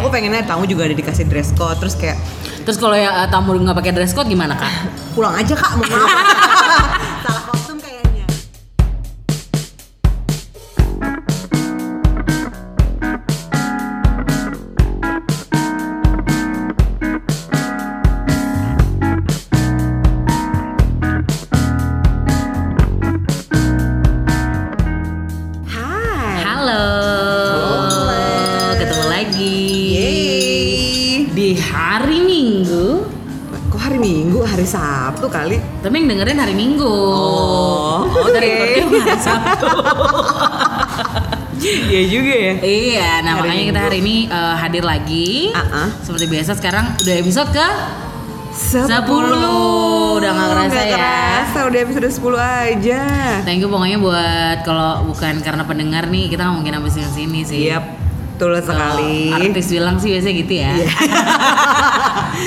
Aku pengennya tamu juga ada dikasih dress code terus kayak Terus kalau ya eh, tamu nggak pakai dress code gimana kak? pulang aja kak mau kali? Tapi yang dengerin hari Minggu. Oh, oke. recordnya hari Sabtu. Iya juga ya. iya, nah Hari makanya kita hari ini eh, hadir lagi. Ah, ah. Seperti biasa sekarang udah episode ke Sepuluh. Udah nggak kerasa Nggak ya. kerasa, udah episode 10 aja. Thank you pokoknya buat kalau bukan karena pendengar nih kita nggak mungkin sampai sini sini sih. Yap, betul Kalau sekali. Artis bilang sih biasanya gitu ya. Iya.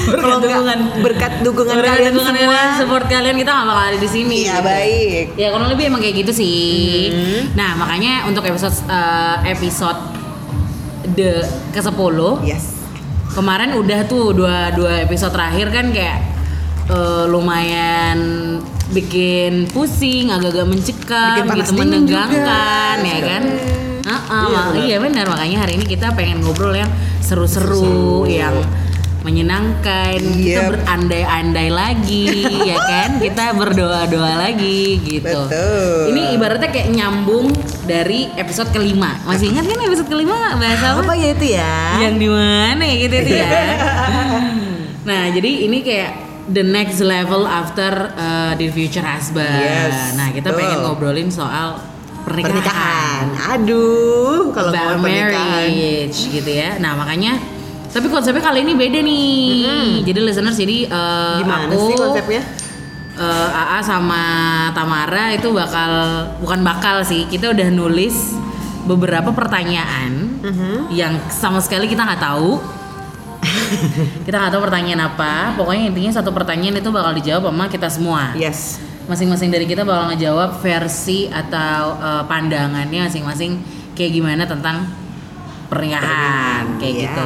Kalau dukungan berkat dukungan berkat kalian dukungan semua. kalian, support kalian kita nggak bakal ada di sini. Iya, gitu. baik. Ya kurang lebih emang kayak gitu sih. Mhm. Nah makanya untuk episode eh, episode the ke 10 Yes. kemarin udah tuh dua dua episode terakhir kan kayak eh, lumayan bikin pusing, agak-agak mencekam, Bikin gitu menegangkan juga. ya kan. Iya. Heeh, mak- iya benar makanya hari ini kita pengen ngobrol yang seru-seru, yang menyenangkan, kita Yep. berandai-andai lagi ya kan, kita berdoa-doa lagi gitu. Betul. Ini ibaratnya kayak nyambung dari episode kelima. Masih ingat kan episode kelima bahasa apa? Apa ya itu ya? yang di mana ya gitu itu ya. nah, jadi ini kayak the next level after uh, the future husband. Yes, nah, kita betul. pengen ngobrolin soal pernikahan. Pernikahan. Aduh, kalau ngomong pernikahan. marriage gitu ya. Nah, makanya tapi konsepnya kali ini beda nih. Jadi listeners jadi uh, Gimana aku sih konsepnya? eh, AA sama Tamara itu bakal bukan bakal sih kita udah nulis beberapa pertanyaan Mhm. yang sama sekali kita nggak tahu kita nggak tahu pertanyaan apa pokoknya intinya satu pertanyaan itu bakal dijawab sama kita semua Yes. masing-masing dari kita bakal ngejawab versi atau eh, pandangannya masing-masing kayak gimana tentang pernikahan kayak Iya. gitu.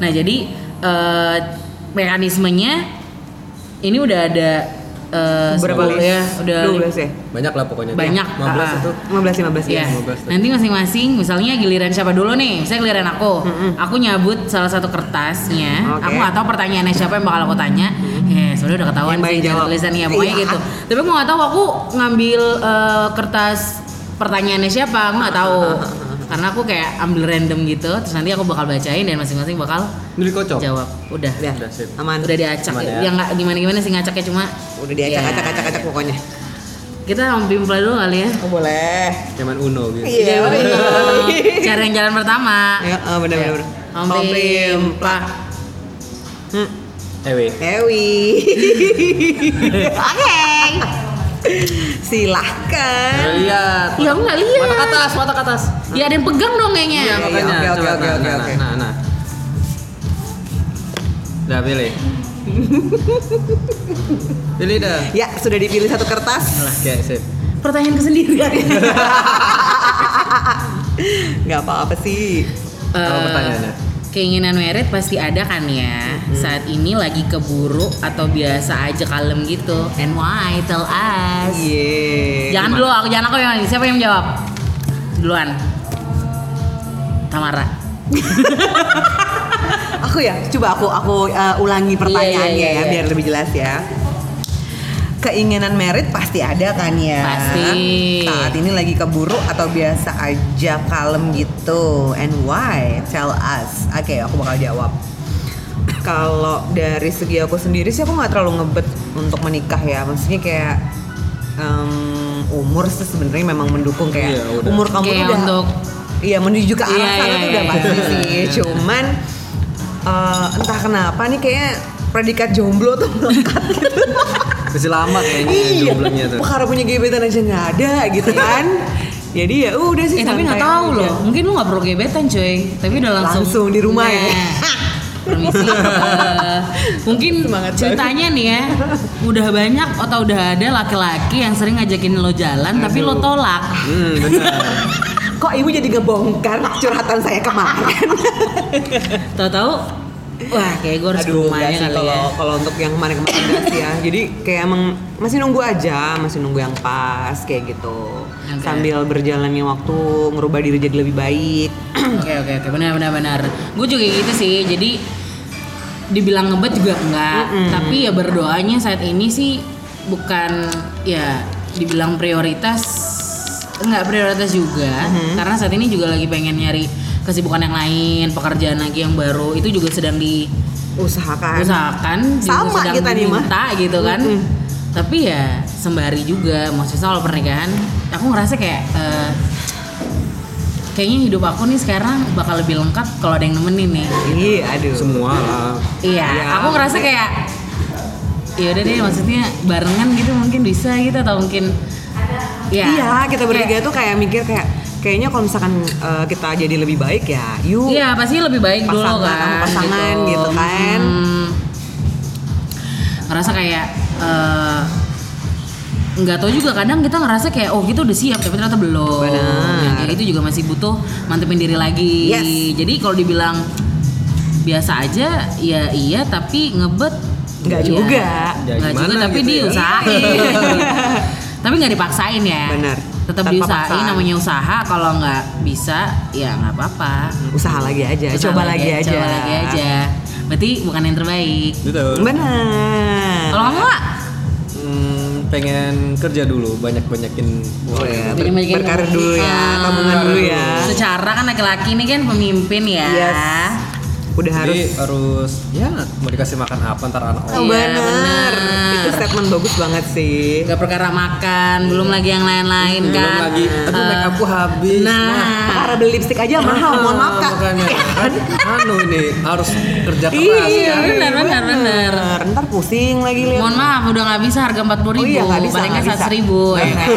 Nah jadi eh, mekanismenya ini udah ada eh, Berapa 10 list? ya, udah 12 ya? Banyak lah pokoknya. Banyak, 15 ah. itu. 15 15 Iya. ya. 15 tuh. Nanti masing-masing misalnya giliran siapa dulu nih? Misalnya giliran aku. Aku nyabut salah satu kertasnya. Oke. Aku nggak tahu pertanyaannya siapa yang bakal aku tanya. Ya, sebenarnya udah ketahuan Yang sih jawab. tulisannya pokoknya Iya. gitu. Tapi aku nggak tahu aku ngambil eh, kertas pertanyaannya siapa. Aku nggak tahu. Karena aku kayak ambil random gitu. Terus nanti aku bakal bacain dan masing-masing bakal Ini kocok. jawab. Udah. Ya, Udah, sip. aman. Udah diacak. Aman ya. Ya nggak gimana-gimana sih ngacaknya cuma Udah diacak Ya. acak acak acak pokoknya. kita ngopi play dulu kali ya. Oh, boleh. Cuman Uno gitu. Iya, Iya, betul. Cara yang jalan pertama. Ya, oh, benar benar. Komplim, Pak. Hmm. Ewe. Ewi. Oke. Silahkan. Nah, lihat. Ya aku nggak lihat. Mata ke atas, mata ke atas. Ya ada yang pegang dong kayaknya. Iya, makanya. oke, oke, oke, nah, oke, nah, oke. Nah, nah. Udah pilih. pilih dah. Ya, sudah dipilih satu kertas. Oke, sip. Pertanyaan kesendirian. Nggak apa-apa sih. Kalau Eh, pertanyaannya. Keinginan merit pasti ada kan ya. Saat ini lagi keburu atau biasa aja kalem gitu. And why? Tell us. Iya. Jangan dulu, aku jangan aku yang siapa yang jawab? Duluan. Tamara. Aku ya, coba aku aku uh, ulangi pertanyaannya Iya, iya, iya, ya, iya. biar lebih jelas ya. Keinginan merit pasti ada kan ya? Pasti. Saat ini lagi keburu atau biasa aja kalem gitu? And why? Tell us. Oke, aku bakal jawab. Kalau dari segi aku sendiri sih aku nggak terlalu ngebet untuk menikah ya. Maksudnya kayak em, umur sih sebenarnya memang mendukung kayak Iya, udah. umur kamu Kayak tuh udah untuk- Iya menuju ke arah Iya, sana iya, tuh udah iya. pasti sih. Cuman eh, entah kenapa nih kayak predikat jomblo tuh melekat gitu. Masih lama kayaknya iya. jomblonya tuh. Perkara punya gebetan aja nggak ada gitu kan. Jadi ya udah sih. Eh tapi nggak tahu aja. loh. Mungkin lu nggak perlu gebetan coy. Tapi udah langsung Langsung di rumah ya. Permisi. eh, mungkin Semangat ceritanya nih ya, udah banyak atau udah ada laki-laki yang sering ngajakin lo jalan tapi lo tolak. Hmm, benar. Kok ibu jadi ngebongkar curhatan saya kemarin? Tahu-tahu wah kayak gue harus Aduh, rumahnya sih kali kalau ya. kalau untuk yang kemarin-kemarin enggak sih ya. Jadi kayak emang masih nunggu aja, masih nunggu yang pas kayak gitu. Oke. Sambil berjalannya waktu ngerubah diri jadi lebih baik. Oke oke oke benar benar benar. Gue juga gitu sih. Jadi dibilang ngebet juga enggak, tapi ya berdoanya saat ini sih bukan ya dibilang prioritas enggak prioritas juga karena saat ini juga lagi pengen nyari kesibukan yang lain, pekerjaan lagi yang baru itu juga sedang Usahakan. diusahakan juga Sama sedang kita nih, Mah. diminta gitu kan. Mm-mm. Tapi ya sembari juga maksudnya soal pernikahan, aku ngerasa kayak eh, kayaknya hidup aku nih sekarang bakal lebih lengkap kalau ada yang nemenin nih. Iya, aduh. Semua lah. Iya, Iya. aku ngerasa kayak ya udah deh maksudnya barengan gitu mungkin bisa gitu atau mungkin ya Iya, kita bertiga tuh kayak mikir kayak kayaknya kalau misalkan eh, kita jadi lebih baik ya, yuk. Iya pasti lebih baik dulu Pasangan kan sama pasangan gitu kan. Hmm. ngerasa kayak eh, nggak tahu juga kadang kita ngerasa kayak oh kita udah siap tapi ternyata belum Benar. Yang kayak itu juga masih butuh mantepin diri lagi Yes. jadi kalau dibilang biasa aja ya iya tapi ngebet Nggak ya, juga. Ya, nggak juga gimana tapi gitu ya? tapi nggak dipaksain ya Benar. tetap diusahain paksaan. namanya usaha kalau nggak bisa ya nggak apa-apa Usaha lagi aja, Usaha coba lagi, aja. coba lagi aja berarti bukan yang terbaik Betul. Benar. kalau kamu nggak Hmm, pengen kerja dulu, banyak-banyakin Oh ya, ber- bikin- berkarir dulu ya, tabungan dulu ya. secara kan laki-laki ini kan pemimpin ya Yes. Udah harus Jadi harus ya mau dikasih makan apa ntar anak Oh Iya, benar. benar. Itu statement bagus banget sih. Gak perkara makan, belum lagi yang lain-lain Belum kan. lagi, aduh Eh, make upku habis. Nah, Perkara beli lipstick aja mahal, mohon maaf kak. Makanya kan anu ini harus kerja keras Iya, kan. benar, benar, benar. Pusing lagi lihat. mohon maaf udah nggak bisa harga empat puluh Oh ribu, iya, nggak bisa, paling nggak nggak bisa. seratus ribu, ya kan?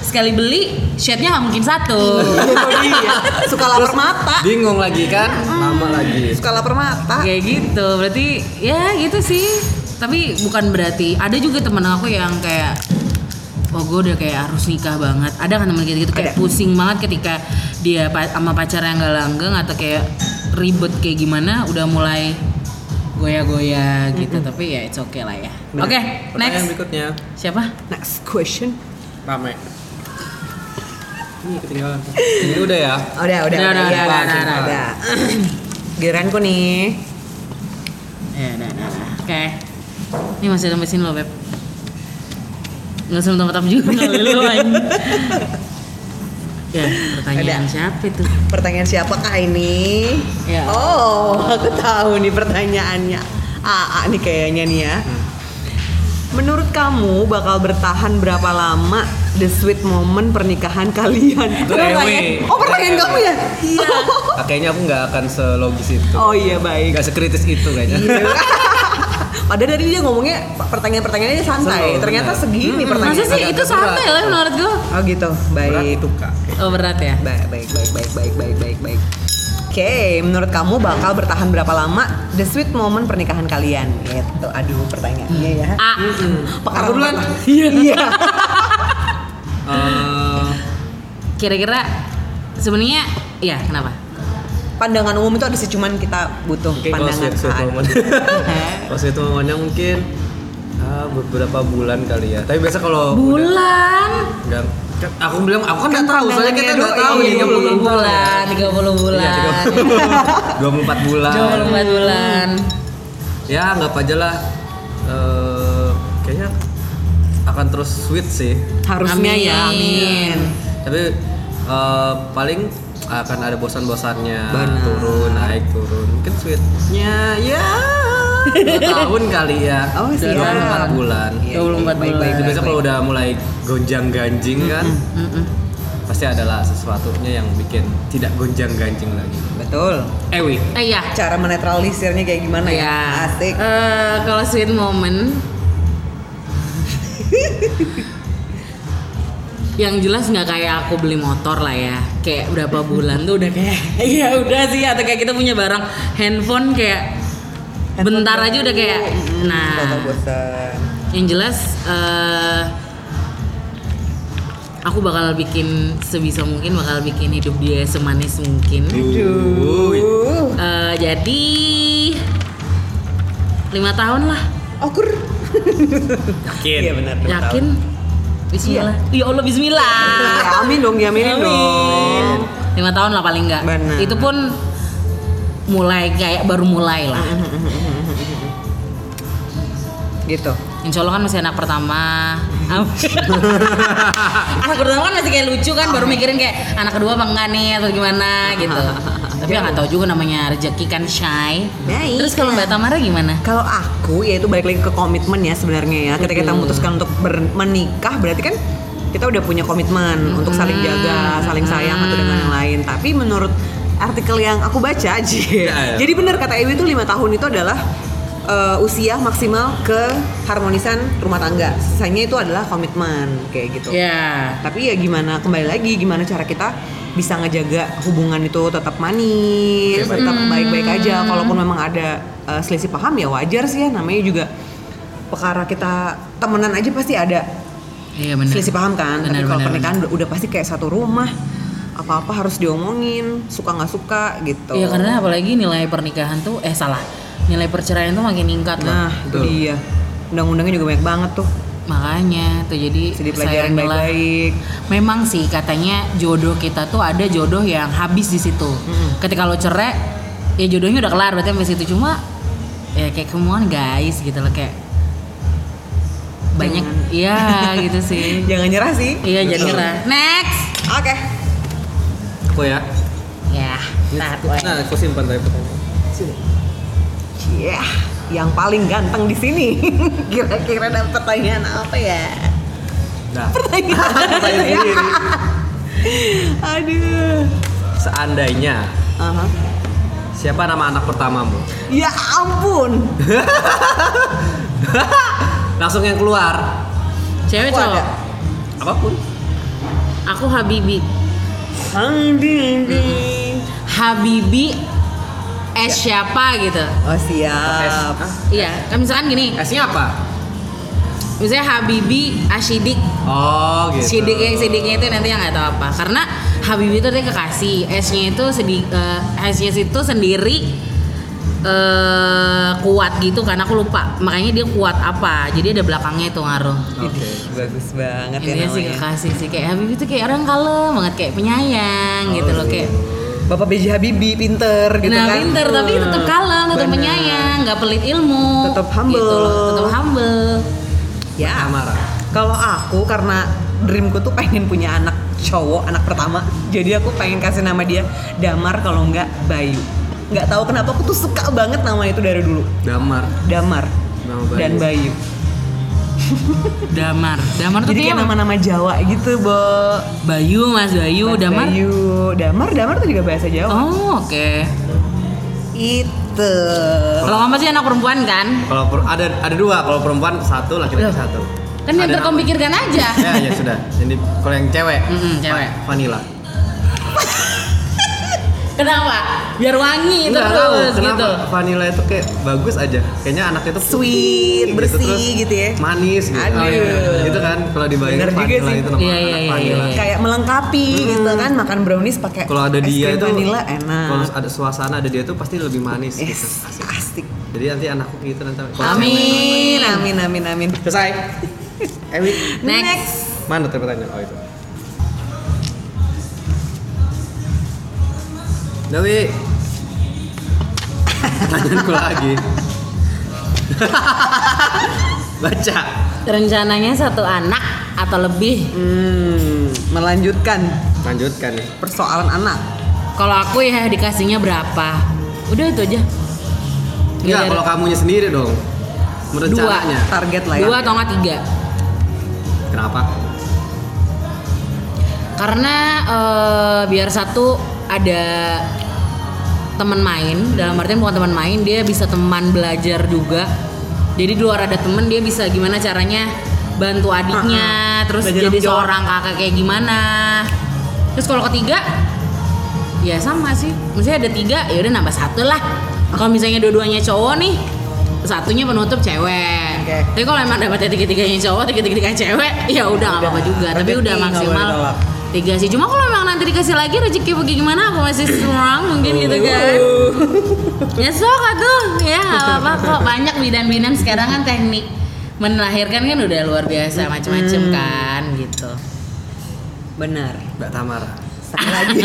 Sekali beli, shade-nya nggak mungkin satu. iya. Suka lapar mata. Bingung lagi kan, lama lagi. Suka lapar mata. Kayak gitu, berarti ya gitu sih. Tapi bukan berarti ada juga temen aku yang kayak Oh gue udah kayak harus nikah banget Ada kan temen gitu, gitu kayak Ada. pusing banget ketika dia pa- sama pacar yang gak langgeng Atau kayak ribet kayak gimana Udah mulai goyah-goyah gitu Tapi ya it's okay lah ya. Oke Pertanyaan next berikutnya, Siapa? Next question. rame. Ini ketinggalan. Ini udah ya. Oh, udah, udah, Udah, udah, udah, udah, udah. udah. Giliranku nih. Ya udah, udah, udah. Oke Ini masih ada mesin lo Beb Gak usah tempat juga lu anjing. Ya pertanyaan Ada. siapa itu? Pertanyaan siapakah ini? Ya. Oh, aku tahu nih pertanyaannya. AA nih kayaknya nih ya. Menurut kamu bakal bertahan berapa lama the sweet moment pernikahan kalian? Itu Pertanyaan- Ewe. Oh pertanyaan kamu ya? Iya. Ah, Kayaknya aku nggak akan selogis itu. Oh iya baik. Nggak sekritis itu kayaknya. Iya. Padahal dari dia ngomongnya pertanyaan-pertanyaannya santai. Ternyata bener. segini hmm, hmm. pertanyaan. Masa sih itu santai lah menurut gua. Oh gitu. Baik. Berat itu kak. Oh berat ya. Baik baik baik baik baik baik baik baik. Oke, okay, menurut kamu bakal bertahan berapa lama the sweet moment pernikahan kalian? Gitu. Aduh, pertanyaannya ya. Ah. Mm -mm. Pekarang duluan. Iya. Iya. Eh. Kira-kira sebenarnya ya kenapa? Pandangan umum itu ada sih, cuman kita butuh Oke, kalau pandangan sweet sweet saat. moment. Kalau sweet momennya mungkin ah, beberapa bulan kali ya. Tapi biasa kalau Bulan. Enggak. Kan aku bilang aku kan nggak tahu soalnya kita nggak tahu Iya, nih iya, 30 iya. bulan, 30 bulan. Iya, 24 bulan. 24 bulan. Ya anggap aja lah. eh, kayaknya akan terus sweet sih. Harusnya ya, Amin. Tapi eh, paling akan ada bosan-bosannya turun naik turun mungkin sweetnya ya dua tahun kali ya Oh. 24 bulan Iya, 24 baik, bulan. baik, itu baik, biasa kalau udah mulai gonjang ganjing kan pasti adalah sesuatunya yang bikin tidak gonjang ganjing lagi Betul. Ewi Eh ya. Cara menetralisirnya kayak gimana ya? Ya. Asik. Eh, kalau sweet moment yang jelas nggak kayak aku beli motor lah ya kayak berapa bulan tuh udah kayak ya udah sih atau kayak kita punya barang handphone kayak Handphone bentar aja udah kayak nah yang jelas eh aku bakal bikin sebisa mungkin bakal bikin hidup dia semanis mungkin. Eh, jadi lima tahun lah. Okur. Yakin. Iya benar. Yakin? Bismillah. Ya Allah Bismillah. Ya, amin dong, diaminin dong. Lima tahun lah paling enggak. Benar. Itu pun mulai kayak baru mulai lah. Gitu. Insya Allah kan masih anak pertama. anak pertama kan masih kayak lucu kan, baru mikirin kayak anak kedua apa enggak nih atau gimana gitu. Tapi ya nggak tahu juga namanya rezeki kan shy. Baik. Terus kalau Mbak Tamara gimana? Kalau aku ya itu balik lagi ke komitmen ya sebenarnya ya. Ketika kita memutuskan untuk ber- menikah berarti kan kita udah punya komitmen untuk saling jaga, saling sayang atau dengan yang lain. Tapi menurut artikel yang aku baca aja, ya. jadi benar kata Ewi itu lima tahun itu adalah uh, usia maksimal keharmonisan rumah tangga. Sisanya itu adalah komitmen kayak gitu. Ya. Tapi ya gimana kembali lagi gimana cara kita bisa ngejaga hubungan itu tetap manis, tetap baik-baik aja. Kalaupun memang ada uh, selisih paham ya wajar sih ya namanya juga perkara kita temenan aja pasti ada Iya benar. selisih paham kan. Benar, Tapi kalau pernikahan udah, udah pasti kayak satu rumah apa-apa harus diomongin, suka nggak suka gitu. Iya karena apalagi nilai pernikahan tuh eh salah nilai perceraian tuh makin meningkat loh. Nah, itu dia. Undang-undangnya juga banyak banget tuh. Makanya tuh jadi Jadi pelajaran baik-baik. Memang sih katanya jodoh kita tuh ada jodoh yang habis di situ. Ketika lo cerai, ya jodohnya udah kelar berarti sampai situ cuma ya kayak come on guys gitu loh kayak banyak iya gitu sih. Jangan nyerah sih. Iya jadi nyerah. Next. Oke. Aku ya. Ya, Nah, aku simpan tadi pertanyaan. Sini. Iya, yang paling ganteng di sini. Kira-kira dapat pertanyaan apa ya? Nah, Pertanyaan. pertanyaan sendiri. Aduh. Seandainya Aha. siapa nama anak pertamamu? Ya ampun. Langsung yang keluar. Cewek cowok. ada. Apa pun. Aku Habibi. Habibi. Habibi es siapa gitu. Oh S. siap. Hah? Iya, kan misalkan gini, S-nya apa? misalnya Habibi Ashidik, Oh, gitu. Sidik Sidiknya itu nanti yang nggak tahu apa. Karena Habibi itu dia kekasih, S-nya itu sedi, eh, S-nya itu sendiri eh kuat gitu kan aku lupa makanya dia kuat apa jadi ada belakangnya itu ngaruh Oke. Bagus banget ya Intinya sih namanya. kekasih sih kayak Habibi itu kayak orang kalem banget kayak penyayang gitu loh kayak Bapak B.J. Habibie pinter gitu nah kan. pinter tapi tetap kalem tetap Bener. penyayang nggak pelit ilmu Tetap humble. gitu loh tetap humble Ya. Tamara. Kalau aku karena dreamku tuh pengen punya anak cowok, anak pertama. Jadi aku pengen kasih nama dia Damar kalau enggak Bayu. Nggak tahu kenapa aku tuh suka banget nama itu dari dulu. Damar. Damar Nama Bayu. dan Bayu. Damar Damar tuh Jadi kayak nama-nama Jawa gitu, Bo. Bayu Mas Bayu Mas Damar Bayu. Damar, Damar tuh juga bahasa Jawa. oh oke Itu. kalau kamu sih anak perempuan kan Kalau per- ada ada dua, kalau perempuan satu, laki-laki satu. kan yang nama. pikirkan aja Ya, ya sudah. Jadi kalau yang cewek, Mm-mm, cewek. Va- Vanilla. kenapa biar wangi Nggak tahu terus kenapa gitu Vanilla itu kayak bagus aja. Kayaknya anaknya tuh putih, Sweet, bersih terus gitu ya. Manis gitu. Aduh. Oh, iya. Itu kan kalau dibayangin Vanilla sih. itu nama Iya, anak iya, iya, Vanilla. iya. Kayak melengkapi gitu kan makan brownies pakai Kalau ada es dia itu vanilla enak. Kalau ada suasana ada dia tuh pasti lebih manis Yes, gitu. Asik. asik. Jadi nanti anakku gitu nanti. Amin, amin, amin, amin. Selesai. Ewi. next Mana tuh pertanyaan? Oh itu. Dewi. Pertanyaanku lagi. Baca. rencananya satu anak atau lebih Hmm, melanjutkan Lanjutkan persoalan anak. kalau aku ya dikasihnya berapa udah itu aja Enggak, ada- kalau kamunya sendiri dong. dua Merencananya. Target lah ya. dua atau enggak tiga Kenapa? karena eh, biar satu ada teman main dalam artian bukan teman main dia bisa teman belajar juga. Jadi di luar ada temen dia bisa gimana caranya bantu adiknya terus Belajar jadi seorang kakak kayak gimana. Terus kalau ketiga ya sama sih. Maksudnya ada tiga ya udah nambah satu lah. Kalau misalnya dua-duanya cowok nih satunya penutup cewek. Oke. Tapi kalau emang dapetnya tiga tiganya cowok, tiga tiganya cewek, ya udah nggak apa-apa juga. Tapi udah maksimal. Tiga sih. Cuma kalau emang nanti dikasih lagi rezeki bagaimana, aku masih strong mungkin gitu kan. ya sok tuh, ya nggak apa-apa kok. Banyak bidan-bidan sekarang kan teknik melahirkan kan udah luar biasa macem-macem kan gitu. Benar. Mbak Tamara. Satu lagi.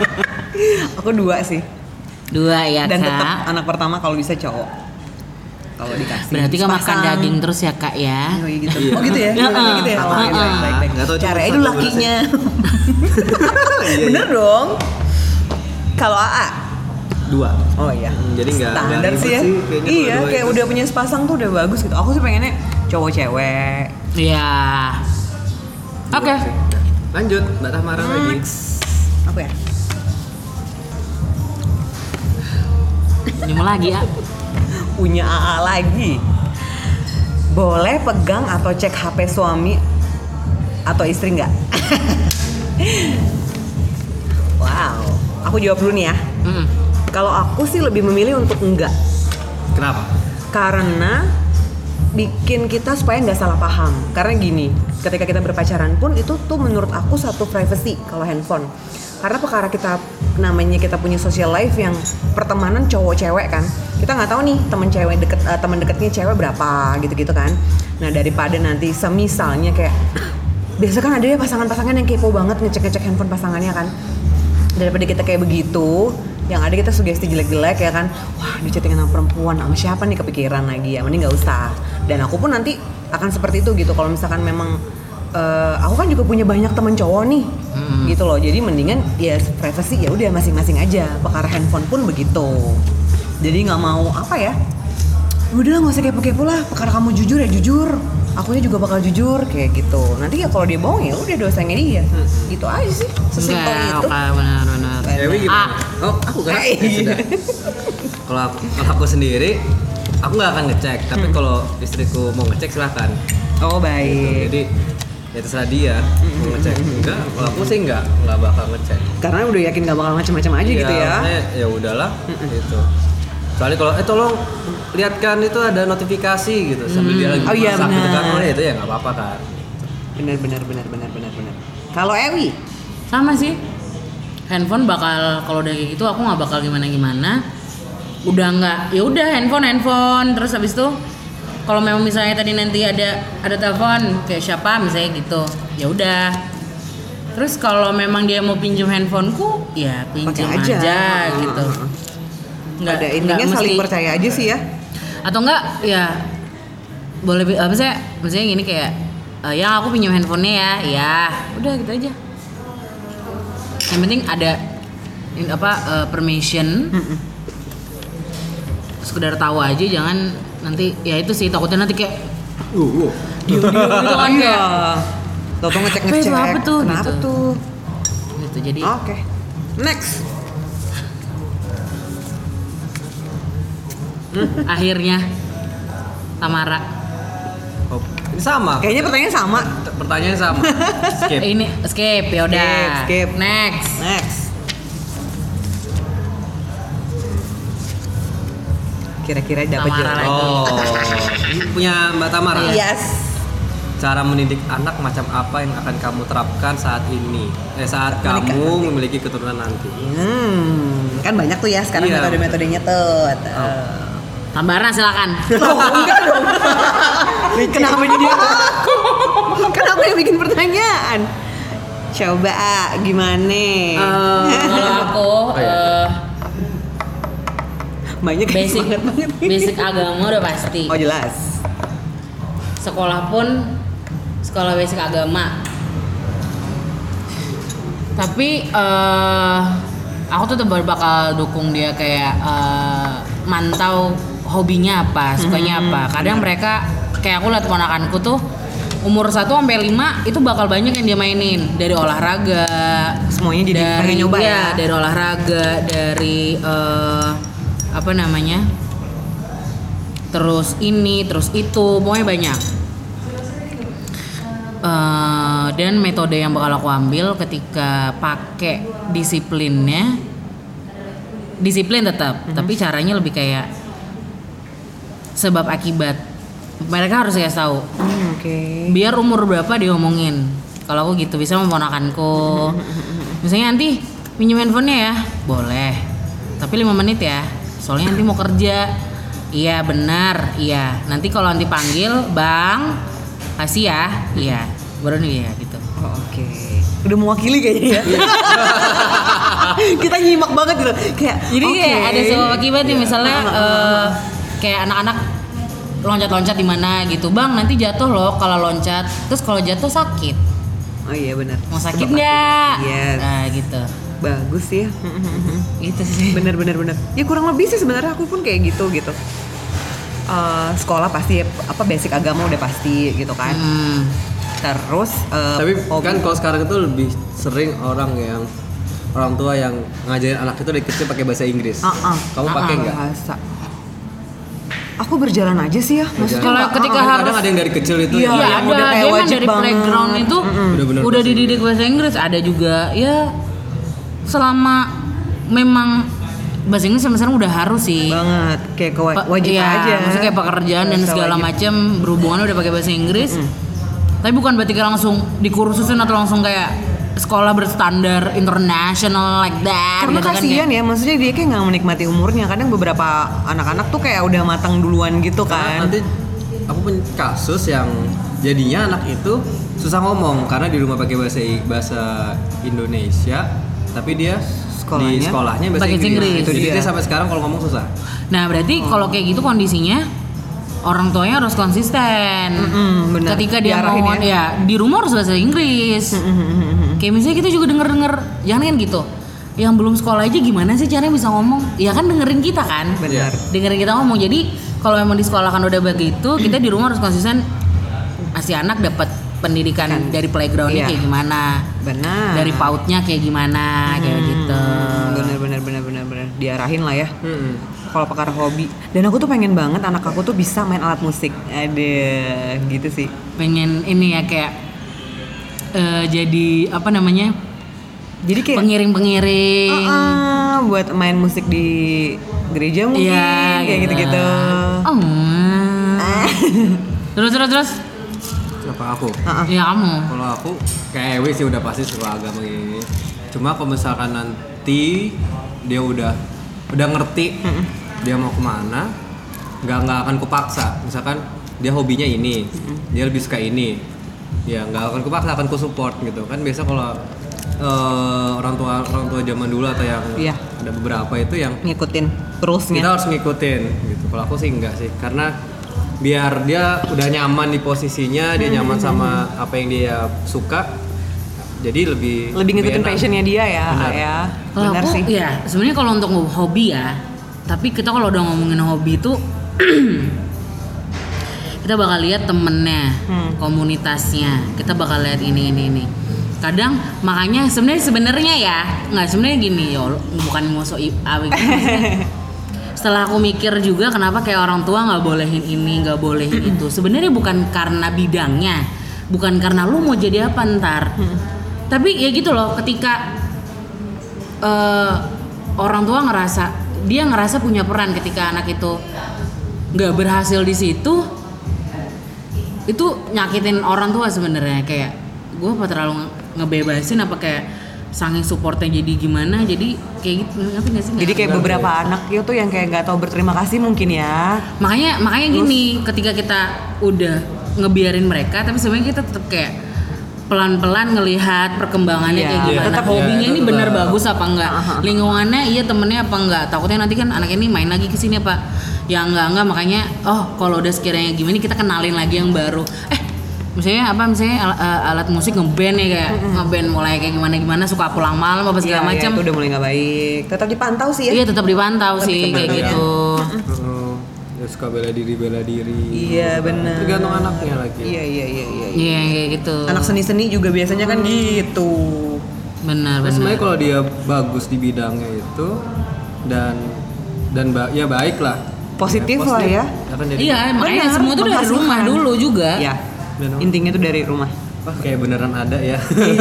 aku dua sih. Dua ya Dan kak. tetap anak pertama kalau bisa cowok. Kalau dikasih. Berarti kan makan daging terus ya kak ya. Oh, iya gitu. Iya. Oh gitu ya? Gitu ya? Oh, baik, baik, baik. Dulu belas lakinya. Iya, Bener dong. Kalau AA? Dua. Oh iya. Hmm, jadi nggak- Standar sih ya. sih, iya, dua-dua kayak itu. udah punya sepasang tuh udah bagus gitu. Aku sih pengennya cowok cewek. Iya. Oke. Lanjut, Mbak Tamara lagi. Apa ya? Ini lagi ya. Punya AA lagi. Boleh pegang atau cek HP suami atau istri nggak? wow. Aku jawab dulu nih ya. Mm. Kalau aku sih lebih memilih untuk enggak. Kenapa? karena bikin kita supaya nggak salah paham karena gini ketika kita berpacaran pun itu tuh menurut aku satu privacy kalau handphone karena perkara kita namanya kita punya social life yang pertemanan cowok cewek kan kita nggak tahu nih temen cewek deket eh, teman deketnya cewek berapa gitu gitu kan. Nah daripada nanti semisalnya kayak biasa kan ada ya pasangan-pasangan yang kepo banget ngecek-ngecek handphone pasangannya kan. Daripada kita kayak begitu yang ada kita sugesti jelek-jelek ya kan. Wah di chattingan sama perempuan sama siapa nih kepikiran lagi ya mending nggak usah. Dan aku pun nanti akan seperti itu gitu kalau misalkan memang eh, aku kan juga punya banyak temen cowok nih gitu loh. Jadi mendingan ya privacy ya udah masing-masing aja. Perkara handphone pun begitu jadi nggak mau apa ya udah nggak usah kepo-kepo lah perkara kamu jujur ya jujur akunya juga bakal jujur kayak gitu nanti ya kalau dia bohong ya udah dosanya dia gitu aja sih sesimpel Enggak, itu oke benar-benar. Dewi gimana? Ah. Oh, aku kan? Ya sudah. Kalau aku, kalau aku sendiri, aku nggak akan ngecek. Tapi kalau istriku mau ngecek silahkan. oh baik Jadi ya terserah dia mau ngecek. Enggak, kalau aku sih nggak nggak bakal ngecek. karena udah yakin gak bakal macam-macam aja gitu ya Ya udahlah, gitu. Kecuali kalau eh tolong lihatkan itu ada notifikasi gitu sambil dia lagi Oh, iya, masak gitu kan. benar. Oh ya itu ya nggak apa-apa kan. benar benar benar benar benar benar kalau Ewi Sama sih. Handphone bakal kalau udah kayak gitu aku nggak bakal gimana-gimana. Udah nggak, ya udah handphone handphone terus habis itu kalau memang misalnya tadi nanti ada ada telepon kayak siapa misalnya gitu, ya udah. Terus kalau memang dia mau pinjam handphoneku, ya pinjam aja. aja. gitu. Nggak ada intinya saling mesti- percaya aja sih ya. Atau enggak ya boleh apa sih maksudnya gini kayak "Eh, yang aku pinjam handphonenya ya ya udah gitu aja. Yang penting ada in- apa eh, permission. Sekedar tahu aja jangan nanti ya itu sih takutnya nanti kayak Uh, uh. diem diem gitu kan iya. Kayak Toto ngecek Apa itu, ngecek apa tuh, kenapa gitu. tuh? Gitu jadi oke. Next akhirnya Tamara Oh, ini sama. kayaknya pertanyaan sama Pertanyaan sama. Skip. ini skip ya udah Skip, skip. next next kira-kira dapat jawaban lagi. Oh, ini punya Mbak Tamara. yes Cara mendidik anak macam apa yang akan kamu terapkan saat ini? Eh saat Menikah kamu memiliki keturunan nanti. hmm kan banyak tuh ya sekarang Iya. metode-metodenya tuh Oh. Tambara silakan Oh, enggak dong. Kenapa jadi aku? Kenapa yang bikin pertanyaan? Coba gimana? Eh, kalau aku eh, Banyak basic banget. basic agama udah pasti Oh jelas. sekolah pun sekolah basic agama tapi eh aku tuh tetap bakal dukung dia kayak eh, mantau hobinya apa sukanya apa. Kadang mereka kayak aku lihat ponakanku tuh umur 1 sampai 5 itu bakal banyak yang dia mainin. Dari olahraga Semuanya jadi dari pengen nyoba iya, ya. dari olahraga dari eh, apa namanya? Terus ini terus itu pokoknya banyak. Eh, dan metode yang bakal aku ambil ketika pakai disiplinnya disiplin tetap tapi caranya lebih kayak sebab akibat. Mereka harus kasih tahu. Hmm, Oke. biar umur berapa diomongin kalau aku gitu bisa memponakanku. Misalnya nanti minjem handphonenya ya? Boleh. Tapi lima menit ya. Soalnya nanti mau kerja. Iya benar. Iya. Nanti kalau nanti panggil bang kasih ya. Iya. Baru nih ya gitu. Oh, Oke. Udah mewakili kayaknya ya. Kita nyimak banget gitu. Kayak jadi oke. kayak ada sebab akibat nih misalnya eh, kayak anak-anak loncat-loncat di mana gitu bang nanti jatuh loh kalau loncat terus kalau jatuh sakit Oh iya benar. mau sakit nggak. Yes. nah gitu Bagus ya. gitu sih bener bener bener. Ya kurang lebih sih sebenarnya aku pun kayak gitu gitu. Eh, sekolah pasti apa basic agama udah pasti gitu kan. Hmm. Terus eh, Tapi hobi- kan kalau sekarang itu lebih sering orang yang orang tua yang ngajarin anak itu dari kecil pakai bahasa Inggris. Ah, ah. Kamu Ah, pakai ah. nggak? bahasa. Aku berjalan aja sih ya. Maksudnya Kalau ketika harus- Kadang ada yang dari kecil itu Iya, Iya yang ada, udah kayak wajib dari banget. playground itu Bener-bener udah bahasa dididik bahasa Inggris. Ada juga ya selama memang bahasa Inggris sampai sekarang udah harus sih. banget kayak Pa- wajib iya, aja. Maksudnya kayak pekerjaan dan Bahasa segala macam berhubungan udah pakai bahasa Inggris. Tapi bukan berarti langsung dikursusin atau langsung kayak sekolah berstandar international like that. Karena gitu kan, kasihan kayak- ya, maksudnya dia kayak nggak menikmati umurnya. Kadang beberapa anak-anak tuh kayak udah matang duluan gitu Karena kan. nanti aku punya kasus yang jadinya anak itu susah ngomong karena di rumah pakai bahasa bahasa Indonesia tapi dia Sekolahnya di sekolahnya bahasa Inggris. Inggris. Itu Jadi dia. sampai sekarang kalau ngomong susah. Nah berarti kalau kayak gitu kondisinya orang tuanya harus konsisten. Mm-mm, benar. Ketika dia Diarahin mau ya. ya. di rumah harus bahasa Inggris. Kayak misalnya kita juga denger denger, jangan kan gitu. Yang belum sekolah aja gimana sih caranya bisa ngomong? Ya kan dengerin kita kan. Benar. Dengerin kita ngomong. Jadi kalau memang di sekolah kan udah begitu, kita di rumah harus konsisten. Masih anak dapat pendidikan Kan. dari playgroundnya Iya. kayak gimana, Benar. dari pautnya kayak gimana, kayak gitu. Bener bener bener bener bener diarahin lah ya. Hmm. Kalau perkara hobi. Dan aku tuh pengen banget anak aku tuh bisa main alat musik. Ada gitu sih. pengen ini ya kayak eh, jadi apa namanya Jadi kayak pengiring-pengiring Ah, buat main musik di gereja mungkin Iya, kayak gitu. gitu-gitu. Oh. terus terus terus Apa aku? Ah. ya kamu Kalau aku kayak Ewi sih udah pasti suka agama ini. Cuma kalau misalkan nanti dia udah udah ngerti dia mau ke mana, nggak nggak akan kupaksa. Misalkan dia hobinya ini, dia lebih suka ini, ya nggak akan kupaksa, akan kusupport gitu kan. Biasa kalau eh, orang tua orang tua zaman dulu atau yang Iya. ada beberapa itu yang Ngikutin kita terusnya. harus ngikutin gitu. Kalau aku sih enggak sih, karena biar dia udah nyaman di posisinya, dia nyaman sama apa yang dia suka, jadi lebih Lebih ngikutin passionnya dia ya, Benar. ya. Benar aku sih. ya sebenarnya kalau untuk hobi ya tapi kita kalau udah ngomongin hobi itu kita bakal lihat temennya Hmm. komunitasnya. Kita bakal lihat ini ini ini. Kadang makanya sebenarnya sebenarnya ya nggak sebenarnya gini ya bukan musuh setelah aku mikir juga kenapa kayak orang tua nggak bolehin ini nggak bolehin itu? Sebenarnya bukan karena bidangnya bukan karena lu mau jadi apa ntar. Tapi ya gitu loh ketika eh, orang tua ngerasa dia ngerasa punya peran ketika anak itu nggak berhasil di situ itu nyakitin orang tua sebenarnya kayak gue apa terlalu nge- ngebebasin apa kayak saking supportnya jadi gimana jadi kayak gitu ngerti gak sih? Jadi kayak beberapa anak itu tuh yang kayak nggak tahu berterima kasih mungkin ya. makanya makanya gini ketika kita udah ngebiarin mereka tapi sebenarnya kita tetap kayak pelan-pelan ngelihat perkembangannya Iya, kayak gimana tetap hobinya iya, ini bener bagus apa enggak? Aha. lingkungannya iya temennya apa enggak? Takutnya nanti kan anak ini main lagi ke sini apa? Ya enggak enggak. Makanya oh kalau udah sekiranya gimana kita kenalin lagi yang baru. Eh misalnya apa? Misalnya al- a- alat musik ngeband ya kayak ngeband mulai kayak gimana gimana suka pulang malam apa segala Iya, iya, macam itu udah mulai nggak baik. Tetap dipantau sih ya. iya tetap dipantau sih Tetap kayak ya. gitu. Suka bela diri bela diri. Iya benar. Tergantung anaknya lagi. Iya iya iya iya. iya. iya kayak gitu Anak seni-seni juga biasanya kan gitu. benar Nah, benar sebenarnya kalau dia bagus di bidangnya itu dan dan ba- ya baik lah. Positif lah ya. Akan jadi Iya, makanya Benar, semua tuh dari rumah dulu juga. Ya. Benar. Intinya tuh dari rumah. Wah, kayak beneran ada ya. Amin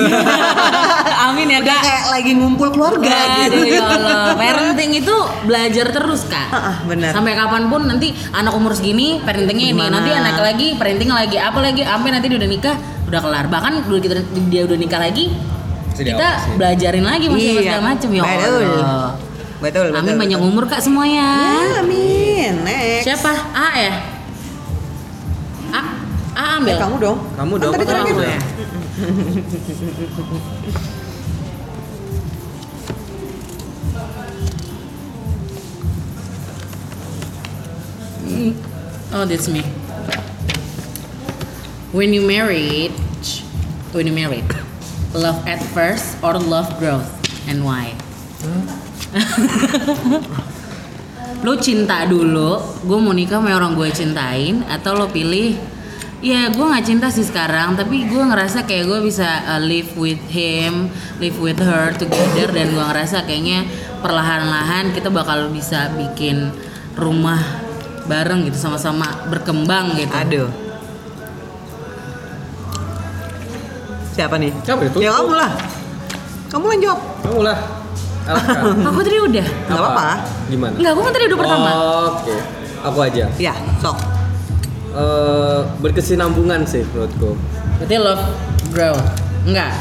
amin ya udah kak kayak lagi ngumpul keluarga gitu. Aduh ya Allah, parenting itu belajar terus kak. Ah, benar. Sampai kapan pun nanti anak umur segini parentingnya ini, Gimana? nanti anak lagi parenting lagi, apa lagi, sampai nanti dia udah nikah udah kelar. Bahkan udah kita dia udah nikah lagi, Masih kita diawasin. belajarin lagi masih Iya. segala macem ya Betul. Allah. Betul, betul. Amin banyak umur kak semuanya. Ya, amin. Next. Siapa? A ya? A, A ambil. Eh, kamu dong. Kamu Kan dong, tadi kan terakhir. kamu ya. Oh, that's me. When you married, when you married, love at first or love growth, and why? lo cinta dulu, gue mau nikah sama orang gue cintain, atau lo pilih, ya gue nggak cinta sih sekarang, tapi gue ngerasa kayak gue bisa uh, live with him, live with her together, dan gue ngerasa kayaknya perlahan-lahan kita bakal bisa bikin rumah bareng gitu sama-sama berkembang gitu. Aduh. Siapa nih? Siapa itu? Ya kamu lah. Kamu yang jawab. Kamu lah. Aku tadi udah. Gak apa-apa. Gimana? Enggak, aku kan tadi udah pertama. Oke. Aku aja. Ya, sok. Eh, berkesinambungan sih menurutku. Berarti love grow. Enggak.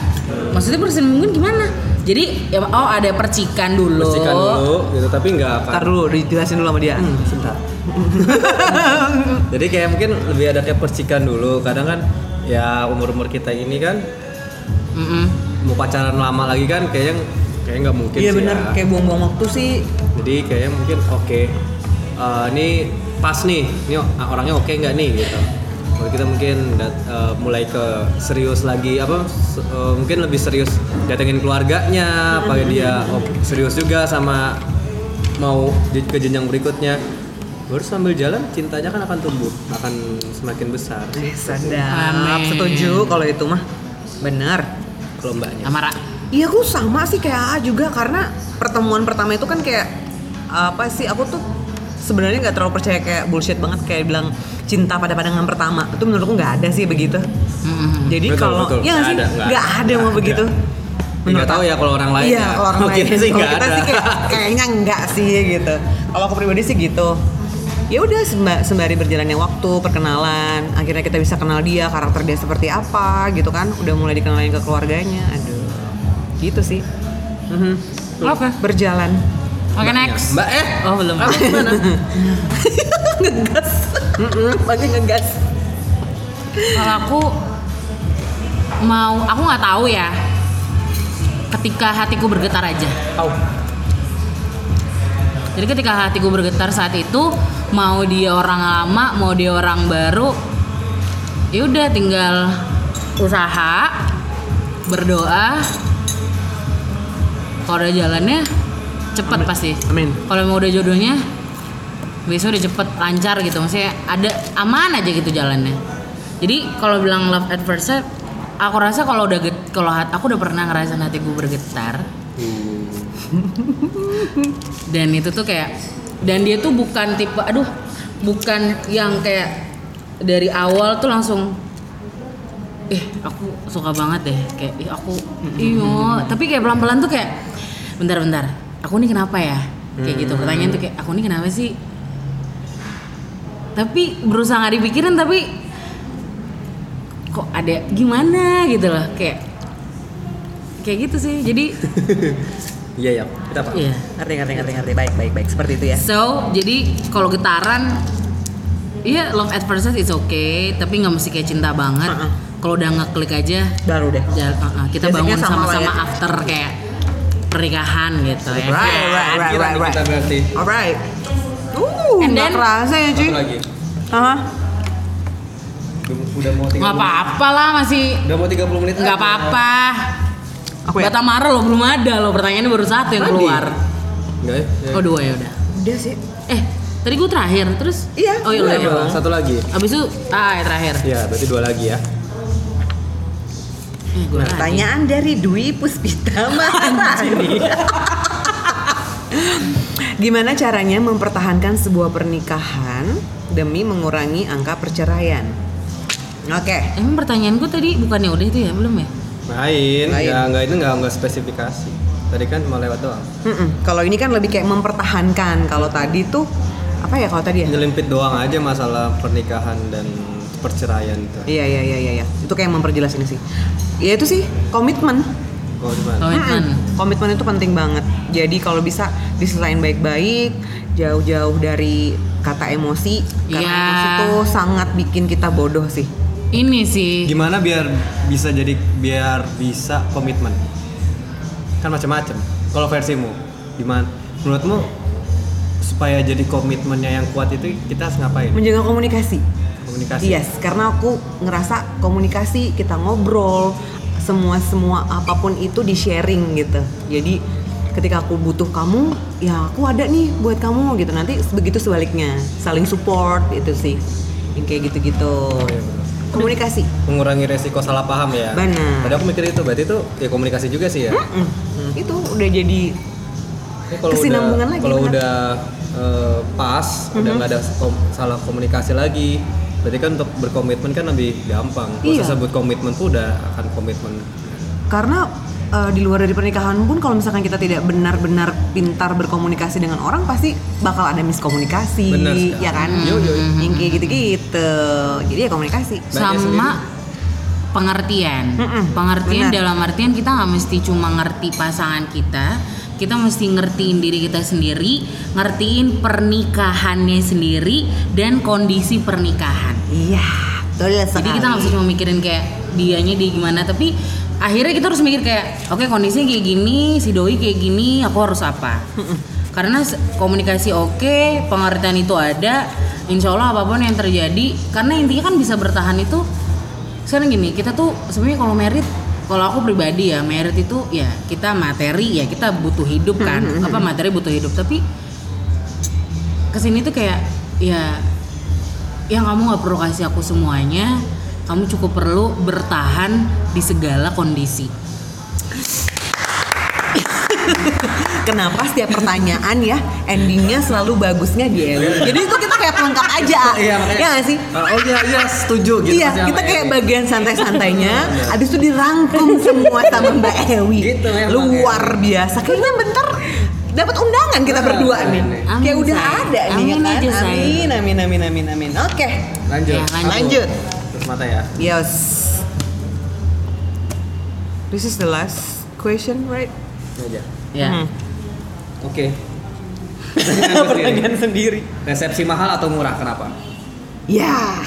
Maksudnya berkesinambungan gimana? Jadi ya, oh ada percikan dulu. Bersihkan dulu gitu, tapi nggak akan. Ntar dulu dijelasin dulu sama dia. Hmm, sebentar. Jadi kayak mungkin lebih ada kayak percikan dulu. Kadang kan ya umur-umur kita ini kan Mm-mm. mau pacaran lama lagi kan kayaknya kayak nggak mungkin Iya sih bener, ya. kayak buang-buang waktu sih. Jadi kayaknya mungkin oke. Eh, ini pas nih, ini orangnya oke nggak nih gitu. Kalau kita mungkin dat- eh, mulai ke serius lagi apa se- eh, mungkin lebih serius datengin keluarganya, apa dia oh, serius juga sama mau di- ke jenjang berikutnya. Baru sambil jalan cintanya kan akan tumbuh, akan semakin besar. Eh. Amin. Setuju kalau itu mah. Bener. Kalau mbaknya. Amara. Iya aku sama sih kayak AA juga karena pertemuan pertama itu kan kayak apa sih aku tuh sebenarnya nggak terlalu percaya kayak bullshit banget kayak bilang cinta pada pandangan pertama itu menurutku nggak ada sih begitu Mm-mm. jadi Betul, kalau betul. ya nggak sih ada, nggak ada. ada mau begitu nggak tahu ya kalau orang lain iya ya. kalau orang lain kita sih kalau nggak kita ada. sih kayak, kayaknya enggak sih gitu kalau aku pribadi sih gitu ya udah semba- sembari berjalannya waktu perkenalan akhirnya kita bisa kenal dia karakter dia seperti apa gitu kan udah mulai dikenalin ke keluarganya aduh gitu sih Mhm. Oke. berjalan Oke Mbaknya. next. Mbak eh Oh belum. kamu gimana? ngegas lagi ngegas Kalau aku mau, aku nggak tahu ya. Ketika hatiku bergetar aja. Tahu. Jadi ketika hatiku bergetar saat itu, mau dia orang lama, mau dia orang baru, ya udah tinggal usaha, berdoa. Kalau ada jalannya, cepet pasti. amin. Kalau mau udah jodohnya, besok udah cepet lancar gitu. Maksudnya ada aman aja gitu jalannya. Jadi kalau bilang love at first sight, aku rasa kalau udah kalau aku udah pernah ngerasain hatiku bergetar. Dan itu tuh kayak dan dia tuh bukan tipe aduh bukan yang kayak dari awal tuh langsung eh aku suka banget deh. Kayak ih aku iyo tapi kayak pelan pelan tuh kayak bentar bentar aku nih kenapa ya? Kayak gitu. Pertanyaan tuh kayak aku nih kenapa sih? Tapi berusaha nggak dipikirin tapi kok ada gimana gitu loh kayak kayak gitu sih. Jadi Iya ya. Kita apa? iya. Ngerti ngerti ngerti ngerti. Baik baik baik. Seperti itu ya. So, jadi kalau getaran, iya love at first sight is okay, tapi nggak mesti kayak cinta banget. Uh-uh. Kalau udah ngeklik aja, baru deh. ya, uh-uh, kita Basicnya bangun sama-sama ya. after kayak pernikahan gitu ya. Right, right, kan? right, right, right. Kita berarti. alright uh And then- kerasa ya cuy lagi. Hah? Udah mau 30 Nggak apa-apa lah masih Udah mau 30 menit. aja. apa-apa. aku ya Batamara lo belum ada lo pertanyaannya baru satu yang keluar. Enggak ya? Ya. Oh dua ya udah. udah sih Eh tadi gue terakhir terus. Iya, Oh iya Udah, udah. Bang. Satu lagi. Abis itu ah ya terakhir. Ya, berarti dua lagi ya. Gua lagi. Pertanyaan dari Dwi Puspita Maharani. Gimana caranya mempertahankan sebuah pernikahan demi mengurangi angka perceraian? Oke, Emang pertanyaan gue tadi bukannya udah itu ya belum ya? Main, Main. ya nggak itu nggak nggak spesifikasi. Tadi kan cuma lewat doang. Kalau ini kan lebih kayak mempertahankan. Kalau tadi tuh apa ya kalau tadi ya? Nyelimpit doang aja masalah pernikahan dan perceraian itu. Iya iya iya iya. iya. Itu kayak memperjelas ini sih. Ya itu sih komitmen. Gimana? komitmen Mm-mm. Komitmen itu penting banget. Jadi kalau bisa diselain baik-baik, jauh-jauh dari kata emosi. Karena Iya. emosi itu sangat bikin kita bodoh sih. ini sih Gimana biar bisa jadi biar bisa komitmen? Kan macam-macam. Kalau versimu, gimana? Menurutmu supaya jadi komitmennya yang kuat itu kita harus ngapain? Menjaga komunikasi. Komunikasi. Yes, karena aku ngerasa komunikasi kita ngobrol semua semua apa pun itu di sharing gitu. Jadi ketika aku butuh kamu, ya aku ada nih buat kamu gitu. Nanti begitu sebaliknya, saling support itu sih. Yang kayak gitu-gitu. Oh, iya. Komunikasi. Mengurangi resiko salah paham ya. Benar. Tadi aku mikir itu, berarti itu ya komunikasi juga sih ya. Mm, Itu udah jadi Ini kalau Kesinambungan udah, lagi, Kalau benar. udah eh, pas, udah nggak ada kom- salah komunikasi lagi. Berarti kan untuk berkomitmen kan lebih gampang. Kalau Iya. sebut komitmen tuh udah akan komitmen. karena eh, di luar dari pernikahan pun kalau misalkan kita tidak benar-benar pintar berkomunikasi dengan orang pasti bakal ada miskomunikasi Benar sekali. ya kan Yo, yo, yo. yang kayak gitu-gitu jadi ya komunikasi sama pengertian Mm-mm, pengertian benar. dalam artian kita nggak mesti cuma ngerti pasangan kita kita mesti ngertiin diri kita sendiri ngertiin pernikahannya sendiri dan kondisi pernikahan. Iya betul jadi sekali kita nggak bisa cuma mikirin kayak dianya dia gimana tapi akhirnya kita harus mikir kayak oke kondisinya kayak gini si doi kayak gini aku harus apa? Karena komunikasi oke pengertian itu ada insya Allah apa pun yang terjadi karena intinya kan bisa bertahan itu sekarang gini kita tuh sebenarnya kalau merit kalau aku pribadi ya merit itu ya kita materi ya kita butuh hidup kan. apa materi butuh hidup. Tapi ke sini tuh kayak ya yang kamu nggak perlu kasih aku semuanya. Kamu cukup perlu bertahan di segala kondisi kenapa setiap pertanyaan ya endingnya selalu bagusnya di Ewi jadi itu kita kayak pelengkap aja Iya, makanya- ya nggak sih Oh iya, iya setuju gitu. iya kita kayak Ewi. bagian santai-santainya abis itu dirangkum semua sama Mbak Ewi Gitu memang, luar biasa kayaknya bentar dapat undangan kita berdua nih Amin, kayak udah say. ada nih ya Amin kan aja, say. amin amin amin amin amin oke Lanjut. Ya, lanjut. lanjut Terus mata ya. yes this is the last question right aja. Ya Hmm. Oke. pertanyaan sendiri Resepsi mahal atau murah? Kenapa? ya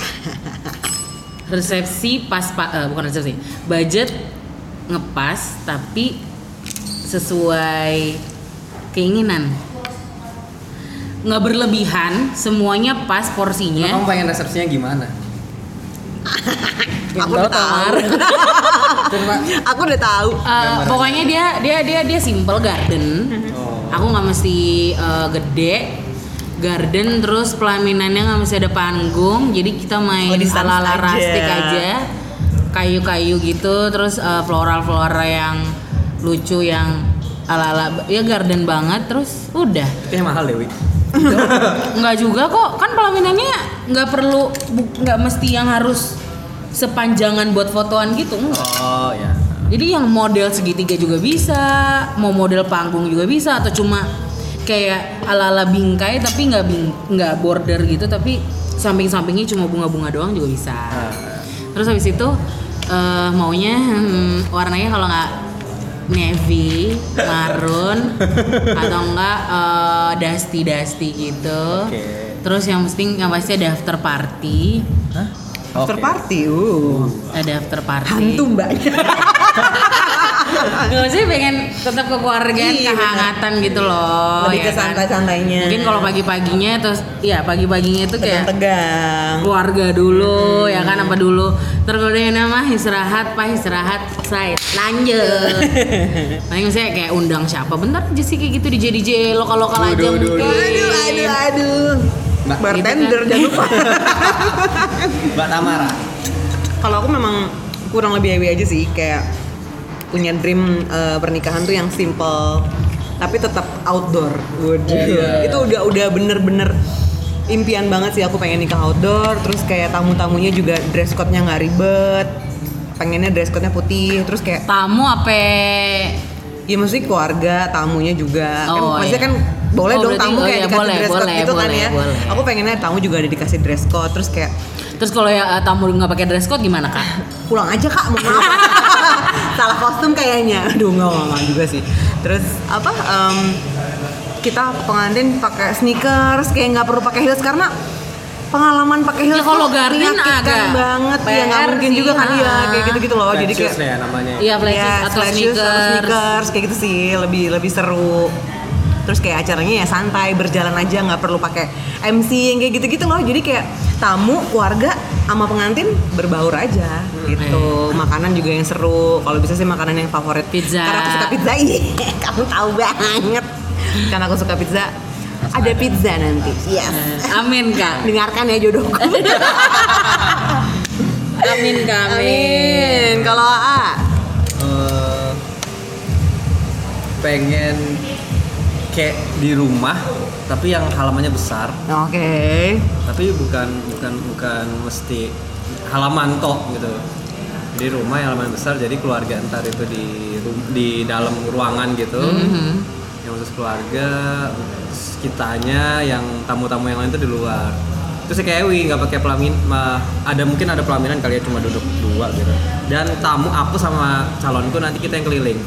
resepsi pas pa- eh, bukan resepsi budget ngepas tapi sesuai keinginan nggak berlebihan semuanya pas porsinya Kamu pengen resepsinya gimana? Yang aku udah tahu, aku udah tahu. Eh, pokoknya dia dia dia dia simple garden. Oh. aku nggak mesti eh, gede. Garden terus pelaminannya nggak mesti ada panggung. Jadi kita main Oh, di sans ala ala aja. rustic aja. Kayu-kayu gitu. Terus floral floral yang lucu yang ala ala ya garden banget. Terus udah. Kayaknya mahal Dewi. nggak juga kok. Kan pelaminannya nggak perlu nggak mesti yang harus sepanjangan buat fotoan gitu enggak. Oh ya. Jadi yang model segitiga juga bisa, mau model panggung juga bisa atau cuma kayak ala-ala bingkai tapi nggak bing nggak border gitu tapi samping-sampingnya cuma bunga-bunga doang juga bisa. Terus habis itu eh, maunya hmm, warnanya kalau nggak navy, maroon atau enggak eh, dusty dusty gitu. Oke. Terus yang penting yang pasti ada after party, Hah? After party uh. Ada after party. hantu mbaknya Gak sih pengen tetap kekeluargaan, Iya, kehangatan gitu loh. lebih ya ke kan? santai-santainya Mungkin kalau pagi-paginya terus, ya pagi-paginya itu kayak tegang keluarga dulu, ya kan? Apa dulu. Terus kalau nama istirahat, pak istirahat, saya lanjut. Paling misalnya kayak undang siapa, bentar aja sih kayak gitu DJ DJ lokal-lokal aja Aduh, aduh aduh aduh Mbak, bartender jangan lupa Mbak Tamara. kalau aku memang kurang lebih heavy aja sih kayak punya dream eh, pernikahan tuh yang simple tapi tetap outdoor. Waduh. Iya. Itu udah udah bener-bener impian banget sih aku pengen nikah outdoor terus kayak tamu-tamunya juga dress code-nya nggak ribet pengennya dress code-nya putih terus kayak Tamu apa? ya maksudnya keluarga tamunya juga kan Oh, maksudnya iya. kan boleh Oh, dong berarti- tamu oh, kayak iya, dikasih boleh, dress code boleh, gitu kan boleh, ya. boleh. aku pengennya tamu juga ada dikasih dress code terus kayak Terus kalau ya eh, tamu nggak pakai dress code gimana kak? pulang aja kak maaf. Salah kostum kayaknya. Aduh nggak nggak juga sih. Terus apa em, kita pengantin pakai sneakers kayak nggak perlu pakai heels karena pengalaman pakai heels Ya, kalau menyakitkan agak banget. Ya nggak PR mungkin sih, juga kan ya kayak gitu gitu loh Flat jadi kayak ya namanya. Iya, flat shoes Ya, atau flat shoes atau sneakers. sneakers kayak gitu sih. Lebih lebih seru terus kayak acaranya ya santai berjalan aja nggak perlu pakai MC yang kayak gitu-gitu loh. Jadi kayak tamu keluarga sama pengantin berbaur aja gitu. Makanan juga yang seru. Kalau bisa sih makanan yang favorit. Pizza. karena aku suka pizza. Iya kamu tahu banget. Karena aku suka pizza. Ada pizza nanti. Yes. Eh, Amin kak. dengarkan ya jodohku. Amin kak. amin. Kalau A? Eh, pengen kayak di rumah tapi yang halamannya besar. Oke. Tapi bukan bukan bukan mesti halaman tok gitu. Di rumah yang halaman besar jadi keluarga ntar itu di di dalam ruangan gitu. Mhm. yang khusus keluarga kitanya yang tamu-tamu yang lain tuh di luar. Terus si Kewi nggak pakai pelamin ada mungkin ada pelaminan kali ya cuma duduk dua gitu. Dan tamu aku sama calonku nanti kita yang keliling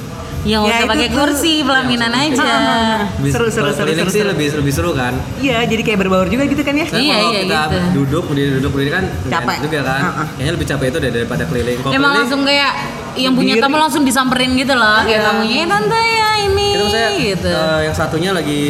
Ya nggak Ya, usah itu pakai kursi, pelaminan aja. Lebih- Seru, seru, seru, sih seru. lebih lebih seru kan Iya, jadi kayak berbaur juga gitu kan ya? Soalnya Iya, kalau iya, kita gitu. duduk berdiri duduk berdiri kan Capek. juga kan kayaknya lebih capek itu deh daripada keliling kalau Emang keliling langsung kayak yang punya tamu langsung disamperin gitu loh, kayak Iya. tamunya "Eh, tante ya ini kita misalnya gitu. eh, yang satunya lagi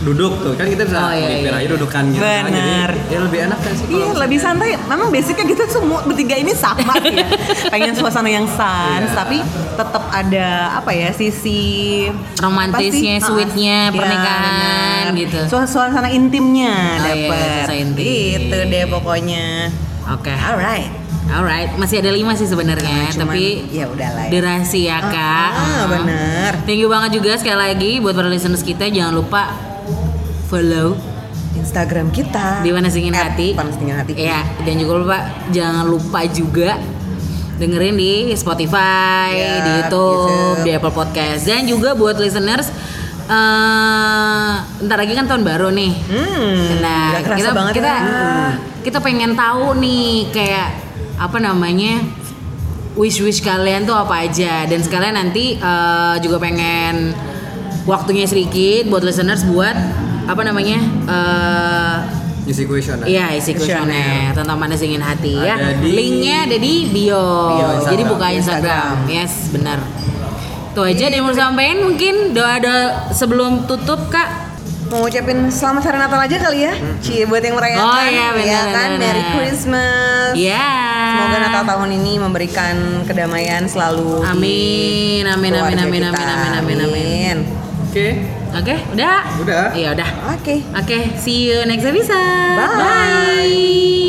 duduk tuh kan kita bisa Oh, iya, mikir iya. aja dudukan gitu kan. Bener. jadi ya lebih enak kan sih Iya, lebih santai. Memang basicnya kita semua bertiga ini sama ya. Pengen suasana yang sans, Iya. tapi tetap ada apa ya sisi Romantisnya, sweetnya, Ah, pernikahan, bener. gitu. Suas- Suasana intimnya Oh, iya, dapet. suasana intim. Itu deh pokoknya. Oke, Alright. alright, masih ada lima sih sebenarnya, Cuman, tapi ya udahlah. ya. dirahasiakan. Ah, bener. Thank you banget juga sekali lagi buat para listeners kita jangan lupa follow Instagram kita di Panas Dingin At Hati. Panas Dingin Hati. Iya, dan juga lupa jangan lupa juga dengerin di Spotify, Ya, di YouTube, YouTube. di Apple Podcast dan juga buat listeners eh ntar lagi kan tahun baru nih. Hmm, Nah, kita banget kita ya. kita pengen tahu nih kayak apa namanya wish wish kalian tuh apa aja dan sekalian nanti eh, juga pengen waktunya sedikit buat listeners buat apa namanya eh isi question Iya isi Kuesioner. kuesioner tentang panas dingin hati ya. Ada di- Linknya ada di bio. Bio Jadi Instagram. buka Instagram. Yes benar. Itu aja dan mau sampein mungkin doa-doa sebelum tutup kak. Mau ngucapin selamat hari Natal aja kali ya Cie buat yang merayakan Oh, iya, benar, ya kan benar, Merry. Christmas Ya. Semoga Natal tahun ini memberikan kedamaian selalu di Amin, amin, amin, keluarga amin, kita. amin, amin, amin, amin. oke Oke, udah. udah Iya udah. Oke Oke, see you next episode. Bye. Bye.